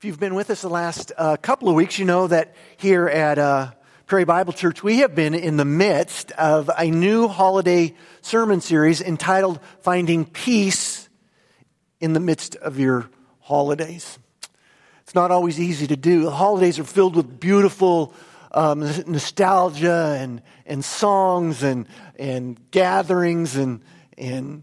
If you've been with us the last uh, couple of weeks, you know that here at uh, Prairie Bible Church, we have been in the midst of a new holiday sermon series entitled Finding Peace in the Midst of Your Holidays. It's not always easy to do. The holidays are filled with beautiful um, nostalgia and, and songs and, and gatherings and, and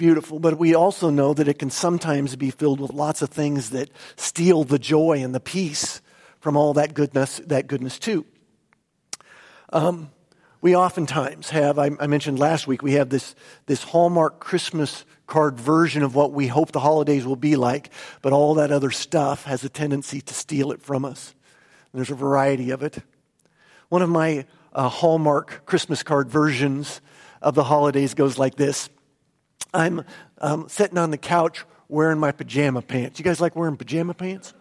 beautiful, but we also know that it can sometimes be filled with lots of things that steal the joy and the peace from all that goodness, that goodness too. Um, we oftentimes have, I, I mentioned last week, we have this, this Hallmark Christmas card version of what we hope the holidays will be like, but all that other stuff has a tendency to steal it from us. And there's a variety of it. One of my uh, Hallmark Christmas card versions of the holidays goes like this I'm um, sitting on the couch wearing my pajama pants. You guys like wearing pajama pants?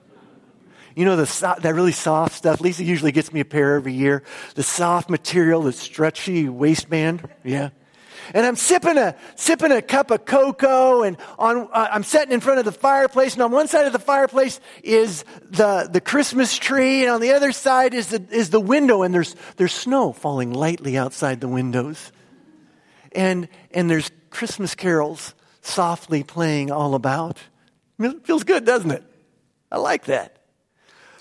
You know, the, that really soft stuff. Lisa usually gets me a pair every year. The soft material, the stretchy waistband. Yeah. And I'm sipping a, sipping a cup of cocoa and on, uh, I'm sitting in front of the fireplace and on one side of the fireplace is the, the Christmas tree and on the other side is the, is the window and there's, there's snow falling lightly outside the windows. And, and there's Christmas carols softly playing all about. It feels good, doesn't it? I like that.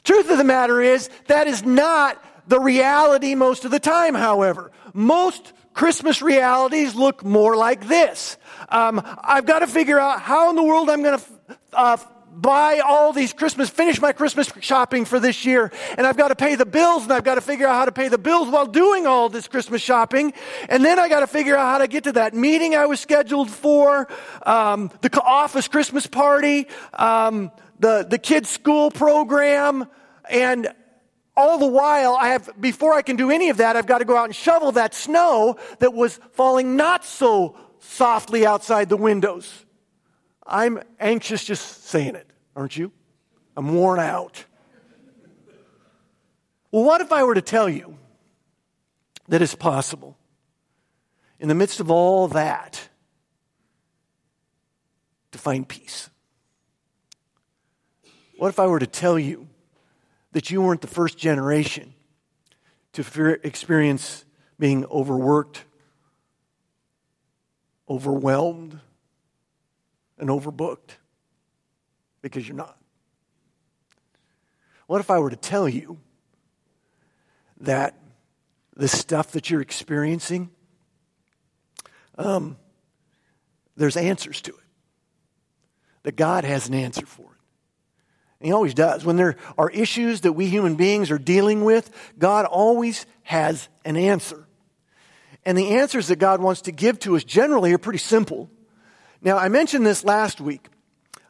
Truth of the matter is, that is not the reality most of the time, however. Most Christmas realities look more like this. Um, I've got to figure out how in the world I'm going to uh, buy all these Christmas, finish my Christmas shopping for this year, and I've got to pay the bills, and I've got to figure out how to pay the bills while doing all this Christmas shopping, and then I got to figure out how to get to that meeting I was scheduled for, um, the office Christmas party, um, the the kids' school program, and all the while, I have, before I can do any of that, I've got to go out and shovel that snow that was falling not so softly outside the windows. I'm anxious just saying it, aren't you? I'm worn out. Well, what if I were to tell you that it's possible in the midst of all that to find peace? What if I were to tell you that you weren't the first generation to experience being overworked, overwhelmed, and overbooked because you're not. What if I were to tell you that the stuff that you're experiencing, um, there's answers to it? That God has an answer for it. And he always does. When there are issues that we human beings are dealing with, God always has an answer. And the answers that God wants to give to us generally are pretty simple. Now, I mentioned this last week.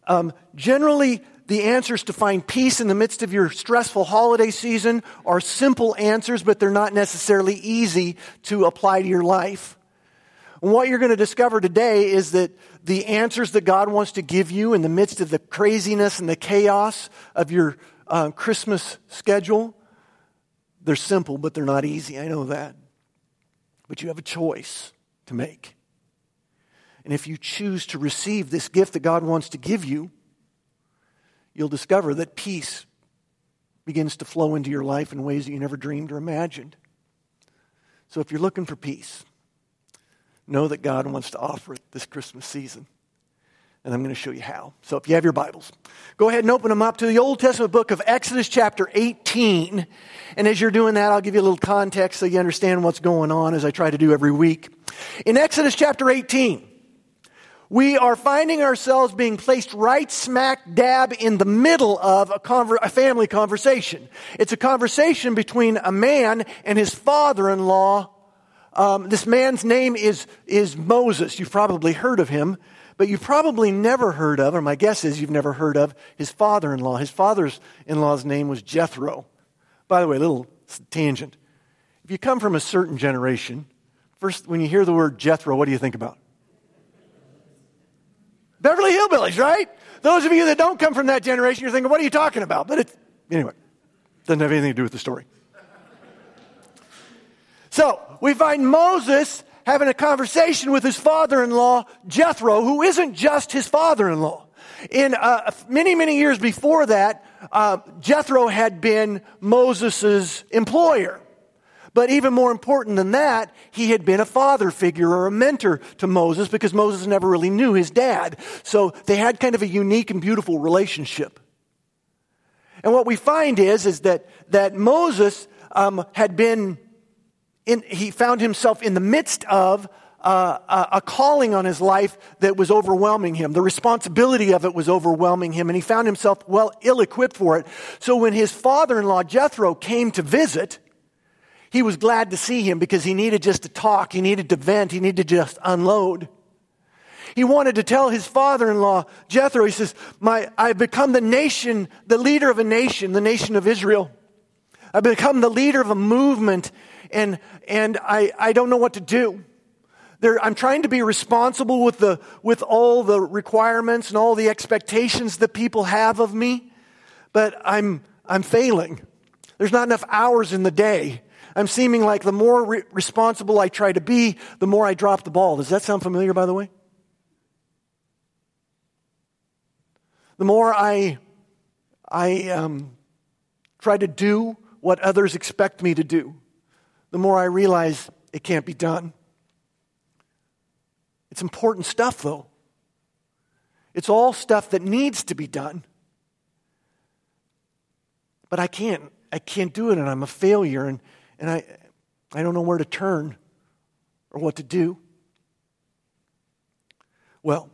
Um, generally, the answers to find peace in the midst of your stressful holiday season are simple answers, but they're not necessarily easy to apply to your life. And what you're going to discover today is that the answers that God wants to give you in the midst of the craziness and the chaos of your uh, Christmas schedule, they're simple, but they're not easy. I know that. But you have a choice to make. And if you choose to receive this gift that God wants to give you, you'll discover that peace begins to flow into your life in ways that you never dreamed or imagined. So if you're looking for peace, know that God wants to offer it this Christmas season. And I'm going to show you how. So if you have your Bibles, go ahead and open them up to the Old Testament book of Exodus chapter 18. And as you're doing that, I'll give you a little context so you understand what's going on as I try to do every week. In Exodus chapter 18, we are finding ourselves being placed right smack dab in the middle of a, conver- a, family conversation. It's a conversation between a man and his father-in-law. Um, this man's name is, is Moses. You've probably heard of him, but you've probably never heard of, or my guess is you've never heard of, his father-in-law. His father-in-law's name was Jethro. By the way, a little tangent. If you come from a certain generation, first, when you hear the word Jethro, what do you think about? Beverly Hillbillies, right? Those of you that don't come from that generation, you're thinking, what are you talking about? But it's, anyway, doesn't have anything to do with the story. So, we find Moses having a conversation with his father in law, Jethro, who isn't just his father in law. In uh, many, many years before that, uh, Jethro had been Moses' employer. But even more important than that, he had been a father figure or a mentor to Moses because Moses never really knew his dad. So they had kind of a unique and beautiful relationship. And what we find is, is that, that Moses um, had been, in, he found himself in the midst of uh, a calling on his life that was overwhelming him. The responsibility of it was overwhelming him, and he found himself well ill equipped for it. So when his father in law Jethro came to visit, he was glad to see him because he needed just to talk, he needed to vent, he needed to just unload. He wanted to tell his father in law, Jethro, he says, My, I've become the nation, the leader of a nation, the nation of Israel. I've become the leader of a movement, and, and I, I don't know what to do. There, I'm trying to be responsible with, the, with all the requirements and all the expectations that people have of me, but I'm, I'm failing. There's not enough hours in the day. I'm seeming like the more re- responsible I try to be, the more I drop the ball. Does that sound familiar, by the way? The more I, I um, try to do what others expect me to do, the more I realize it can't be done. It's important stuff, though. It's all stuff that needs to be done. But I can't. I can't do it, and I'm a failure. And and I, I don't know where to turn or what to do. Well,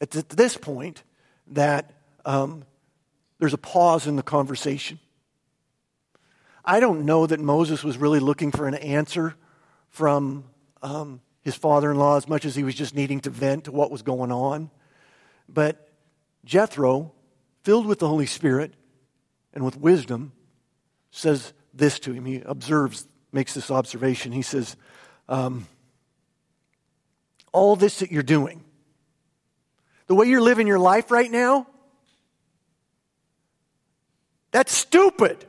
it's at this point that um, there's a pause in the conversation. I don't know that Moses was really looking for an answer from um, his father in law as much as he was just needing to vent to what was going on. But Jethro, filled with the Holy Spirit and with wisdom, says, this to him. He observes, makes this observation. He says, um, All this that you're doing, the way you're living your life right now, that's stupid.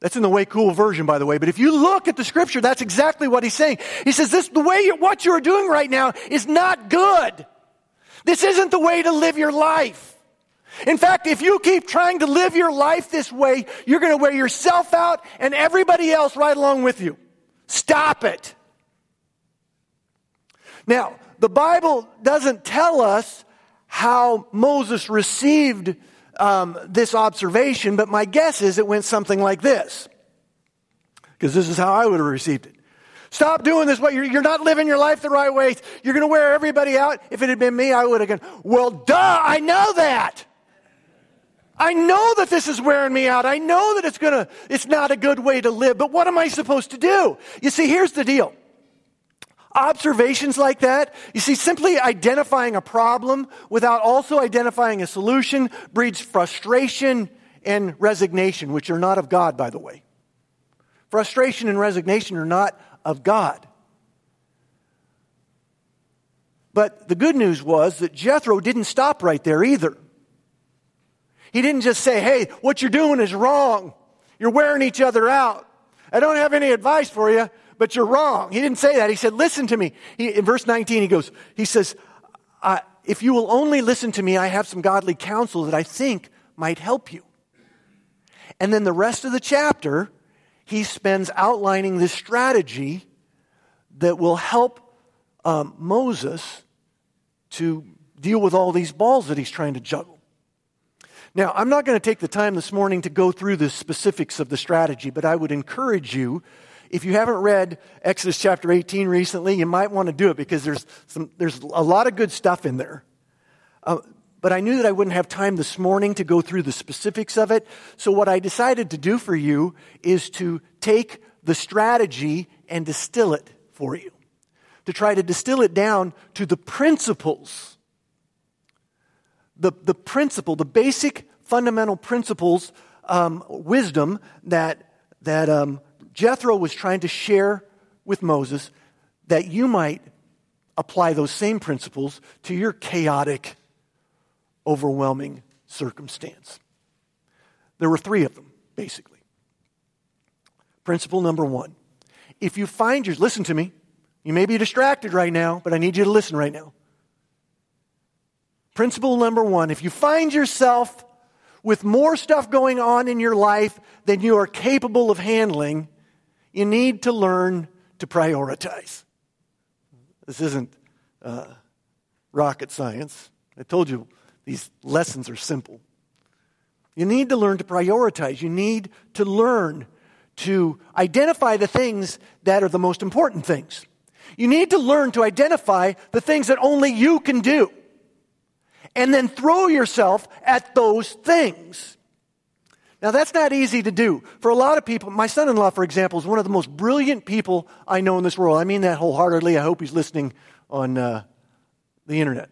That's in the way cool version, by the way. But if you look at the scripture, that's exactly what he's saying. He says, this, the way you, what you're doing right now is not good. This isn't the way to live your life. In fact, if you keep trying to live your life this way, you're going to wear yourself out and everybody else right along with you. Stop it. Now, the Bible doesn't tell us how Moses received um, this observation, but my guess is it went something like this. Because this is how I would have received it. Stop doing this way. You're, you're not living your life the right way. You're going to wear everybody out. If it had been me, I would have gone, well, duh, I know that. I know that this is wearing me out. I know that it's gonna, it's not a good way to live, but what am I supposed to do? You see, here's the deal. Observations like that, you see, simply identifying a problem without also identifying a solution breeds frustration and resignation, which are not of God, by the way. Frustration and resignation are not of God. But the good news was that Jethro didn't stop right there either. He didn't just say, hey, what you're doing is wrong. You're wearing each other out. I don't have any advice for you, but you're wrong. He didn't say that. He said, listen to me. He, in verse 19, he goes, he says, if you will only listen to me, I have some godly counsel that I think might help you. And then the rest of the chapter, he spends outlining this strategy that will help um, Moses to deal with all these balls that he's trying to juggle. Now, I'm not going to take the time this morning to go through the specifics of the strategy, but I would encourage you, if you haven't read Exodus chapter 18 recently, you might want to do it because there's, some, there's a lot of good stuff in there. Uh, but I knew that I wouldn't have time this morning to go through the specifics of it. So, what I decided to do for you is to take the strategy and distill it for you, to try to distill it down to the principles the, the principle, the basic fundamental principles, um, wisdom that, that um, Jethro was trying to share with Moses, that you might apply those same principles to your chaotic, overwhelming circumstance. There were three of them, basically. Principle number one if you find yours, listen to me. You may be distracted right now, but I need you to listen right now. Principle number one if you find yourself with more stuff going on in your life than you are capable of handling, you need to learn to prioritize. This isn't uh, rocket science. I told you these lessons are simple. You need to learn to prioritize. You need to learn to identify the things that are the most important things. You need to learn to identify the things that only you can do. And then throw yourself at those things. Now, that's not easy to do. For a lot of people, my son in law, for example, is one of the most brilliant people I know in this world. I mean that wholeheartedly. I hope he's listening on uh, the internet.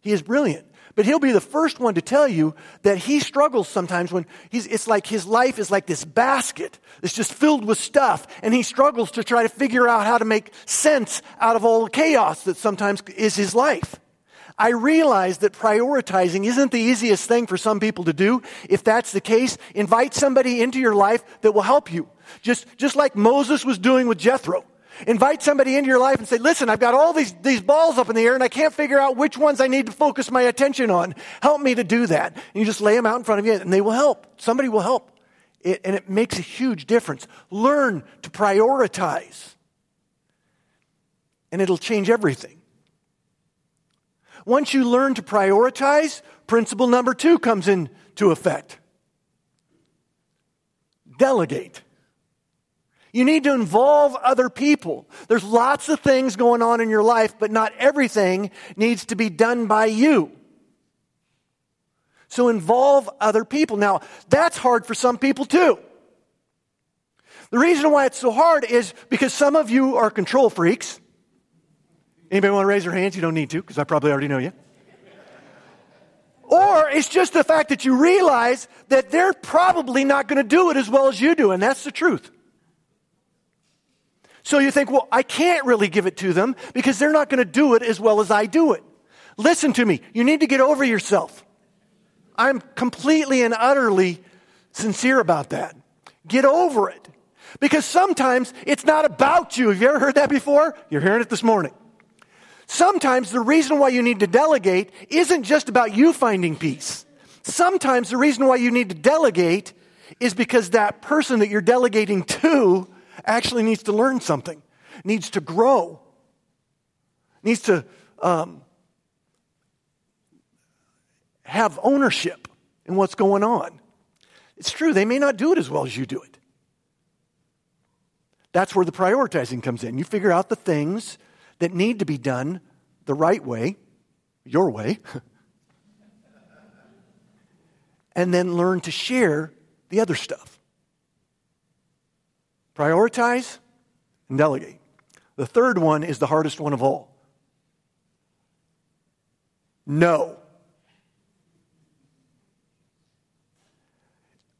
He is brilliant. But he'll be the first one to tell you that he struggles sometimes when he's, it's like his life is like this basket that's just filled with stuff, and he struggles to try to figure out how to make sense out of all the chaos that sometimes is his life. I realize that prioritizing isn't the easiest thing for some people to do. If that's the case, invite somebody into your life that will help you. Just, just like Moses was doing with Jethro. Invite somebody into your life and say, listen, I've got all these, these balls up in the air and I can't figure out which ones I need to focus my attention on. Help me to do that. And you just lay them out in front of you and they will help. Somebody will help. It, and it makes a huge difference. Learn to prioritize. And it'll change everything. Once you learn to prioritize, principle number two comes into effect delegate. You need to involve other people. There's lots of things going on in your life, but not everything needs to be done by you. So involve other people. Now, that's hard for some people too. The reason why it's so hard is because some of you are control freaks. Anybody want to raise their hands? You don't need to, because I probably already know you. Or it's just the fact that you realize that they're probably not going to do it as well as you do, and that's the truth. So you think, well, I can't really give it to them because they're not going to do it as well as I do it. Listen to me. You need to get over yourself. I'm completely and utterly sincere about that. Get over it. Because sometimes it's not about you. Have you ever heard that before? You're hearing it this morning. Sometimes the reason why you need to delegate isn't just about you finding peace. Sometimes the reason why you need to delegate is because that person that you're delegating to actually needs to learn something, needs to grow, needs to um, have ownership in what's going on. It's true, they may not do it as well as you do it. That's where the prioritizing comes in. You figure out the things that need to be done the right way, your way, and then learn to share the other stuff. Prioritize and delegate. The third one is the hardest one of all. No.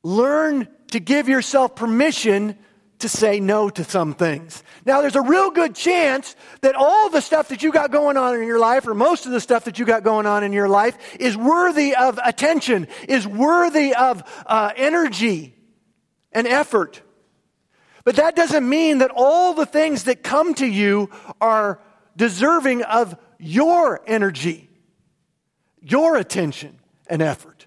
Learn to give yourself permission to say no to some things. Now, there's a real good chance that all the stuff that you got going on in your life, or most of the stuff that you got going on in your life, is worthy of attention, is worthy of uh, energy and effort. But that doesn't mean that all the things that come to you are deserving of your energy, your attention and effort.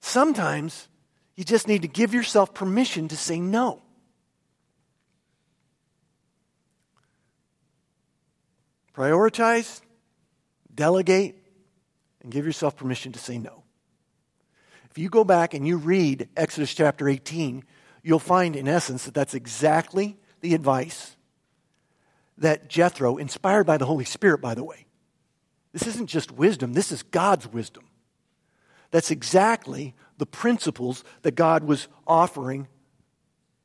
Sometimes you just need to give yourself permission to say no. Prioritize, delegate, and give yourself permission to say no. If you go back and you read Exodus chapter 18, you'll find, in essence, that that's exactly the advice that Jethro, inspired by the Holy Spirit, by the way, this isn't just wisdom, this is God's wisdom. That's exactly the principles that God was offering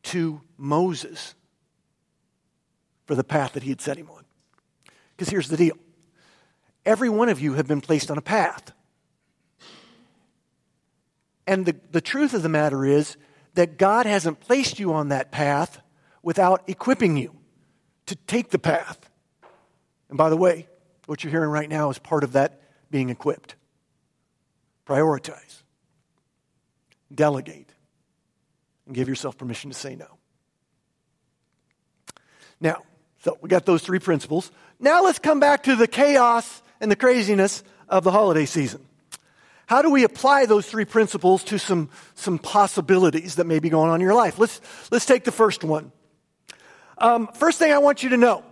to Moses for the path that he had set him on. Because here's the deal every one of you have been placed on a path. And the, the truth of the matter is that God hasn't placed you on that path without equipping you to take the path. And by the way, what you're hearing right now is part of that being equipped. Prioritize, delegate, and give yourself permission to say no. Now, so we got those three principles. Now let's come back to the chaos and the craziness of the holiday season. How do we apply those three principles to some, some possibilities that may be going on in your life? Let's, let's take the first one. Um, first thing I want you to know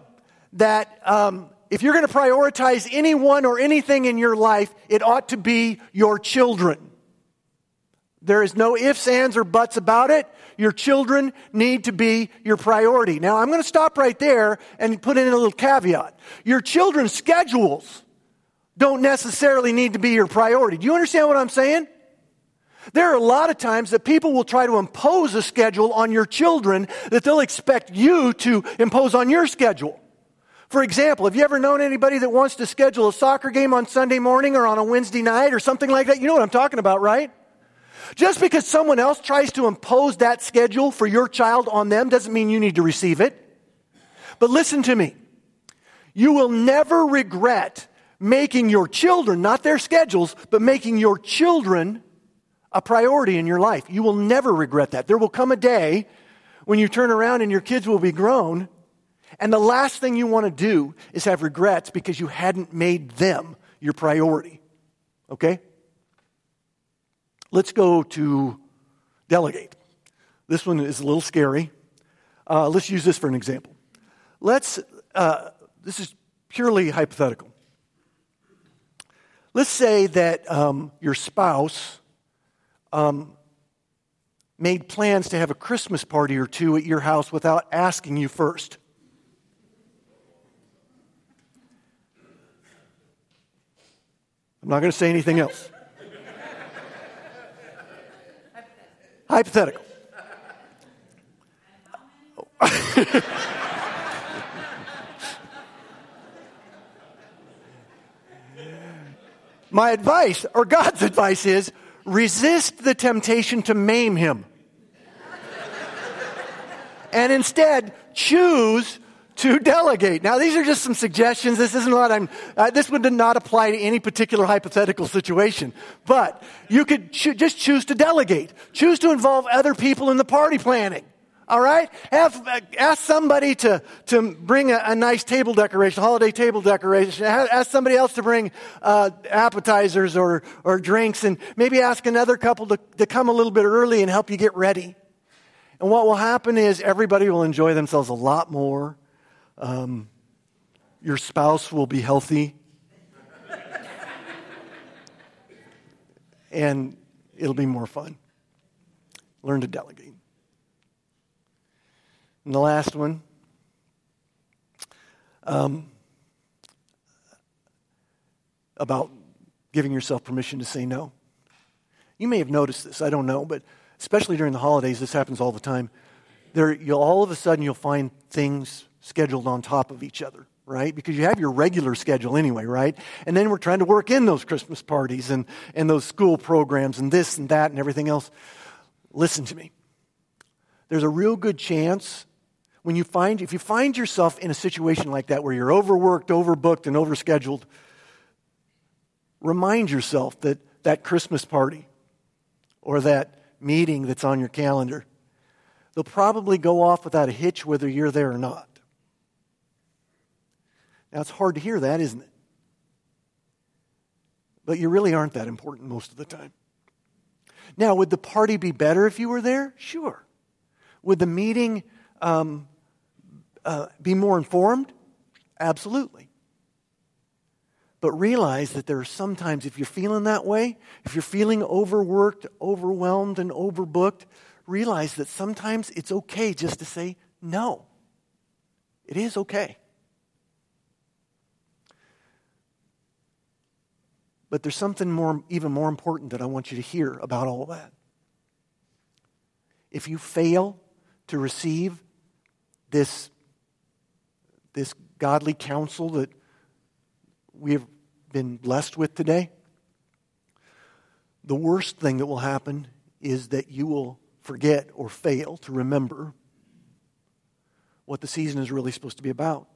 that um, if you're going to prioritize anyone or anything in your life, it ought to be your children. There is no ifs, ands, or buts about it. Your children need to be your priority. Now, I'm going to stop right there and put in a little caveat. Your children's schedules don't necessarily need to be your priority. Do you understand what I'm saying? There are a lot of times that people will try to impose a schedule on your children that they'll expect you to impose on your schedule. For example, have you ever known anybody that wants to schedule a soccer game on Sunday morning or on a Wednesday night or something like that? You know what I'm talking about, right? Just because someone else tries to impose that schedule for your child on them doesn't mean you need to receive it. But listen to me. You will never regret making your children, not their schedules, but making your children a priority in your life. You will never regret that. There will come a day when you turn around and your kids will be grown, and the last thing you want to do is have regrets because you hadn't made them your priority. Okay? Let's go to delegate. This one is a little scary. Uh, let's use this for an example. Let's, uh, this is purely hypothetical. Let's say that um, your spouse um, made plans to have a Christmas party or two at your house without asking you first. I'm not going to say anything else. Hypothetical. My advice, or God's advice, is resist the temptation to maim him. and instead, choose to delegate. Now, these are just some suggestions. This isn't what I'm, uh, this would not apply to any particular hypothetical situation. But you could cho- just choose to delegate. Choose to involve other people in the party planning. All right? Have, uh, ask somebody to, to bring a, a, nice table decoration, holiday table decoration. Ask somebody else to bring uh, appetizers or, or drinks, and maybe ask another couple to, to come a little bit early and help you get ready. And what will happen is everybody will enjoy themselves a lot more um, your spouse will be healthy. and it'll be more fun. Learn to delegate. And the last one um, about giving yourself permission to say no. You may have noticed this, I don't know, but especially during the holidays, this happens all the time. There, you'll, all of a sudden, you'll find things scheduled on top of each other, right? Because you have your regular schedule anyway, right? And then we're trying to work in those Christmas parties and, and those school programs and this and that and everything else. Listen to me. There's a real good chance when you find, if you find yourself in a situation like that where you're overworked, overbooked, and overscheduled, remind yourself that that Christmas party or that meeting that's on your calendar, they'll probably go off without a hitch whether you're there or not. Now, it's hard to hear that, isn't it? But you really aren't that important most of the time. Now, would the party be better if you were there? Sure. Would the meeting um, uh, be more informed? Absolutely. But realize that there are sometimes, if you're feeling that way, if you're feeling overworked, overwhelmed, and overbooked, realize that sometimes it's okay just to say no. It is okay. But there's something more, even more important that I want you to hear about all that. If you fail to receive this, this godly counsel that we have been blessed with today, the worst thing that will happen is that you will forget or fail to remember what the season is really supposed to be about.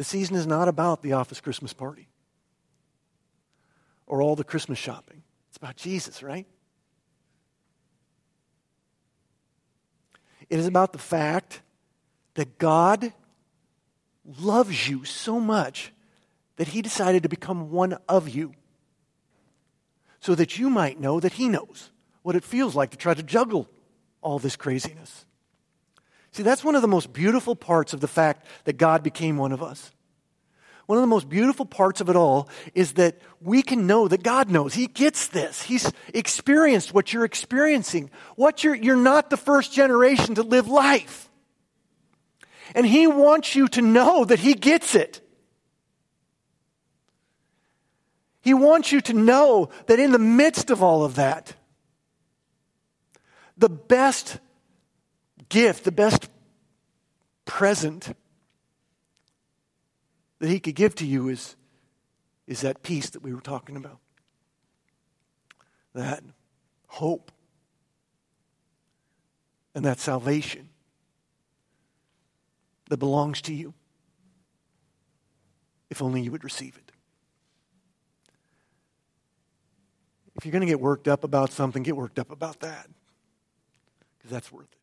The season is not about the office Christmas party or all the Christmas shopping. It's about Jesus, right? It is about the fact that God loves you so much that he decided to become one of you so that you might know that he knows what it feels like to try to juggle all this craziness. See, that's one of the most beautiful parts of the fact that God became one of us. One of the most beautiful parts of it all is that we can know that God knows. He gets this. He's experienced what you're experiencing. What you're, you're not the first generation to live life. And He wants you to know that He gets it. He wants you to know that in the midst of all of that, the best gift, the best present that He could give to you is, is that peace that we were talking about. That hope and that salvation that belongs to you. If only you would receive it. If you're going to get worked up about something, get worked up about that. Because that's worth it.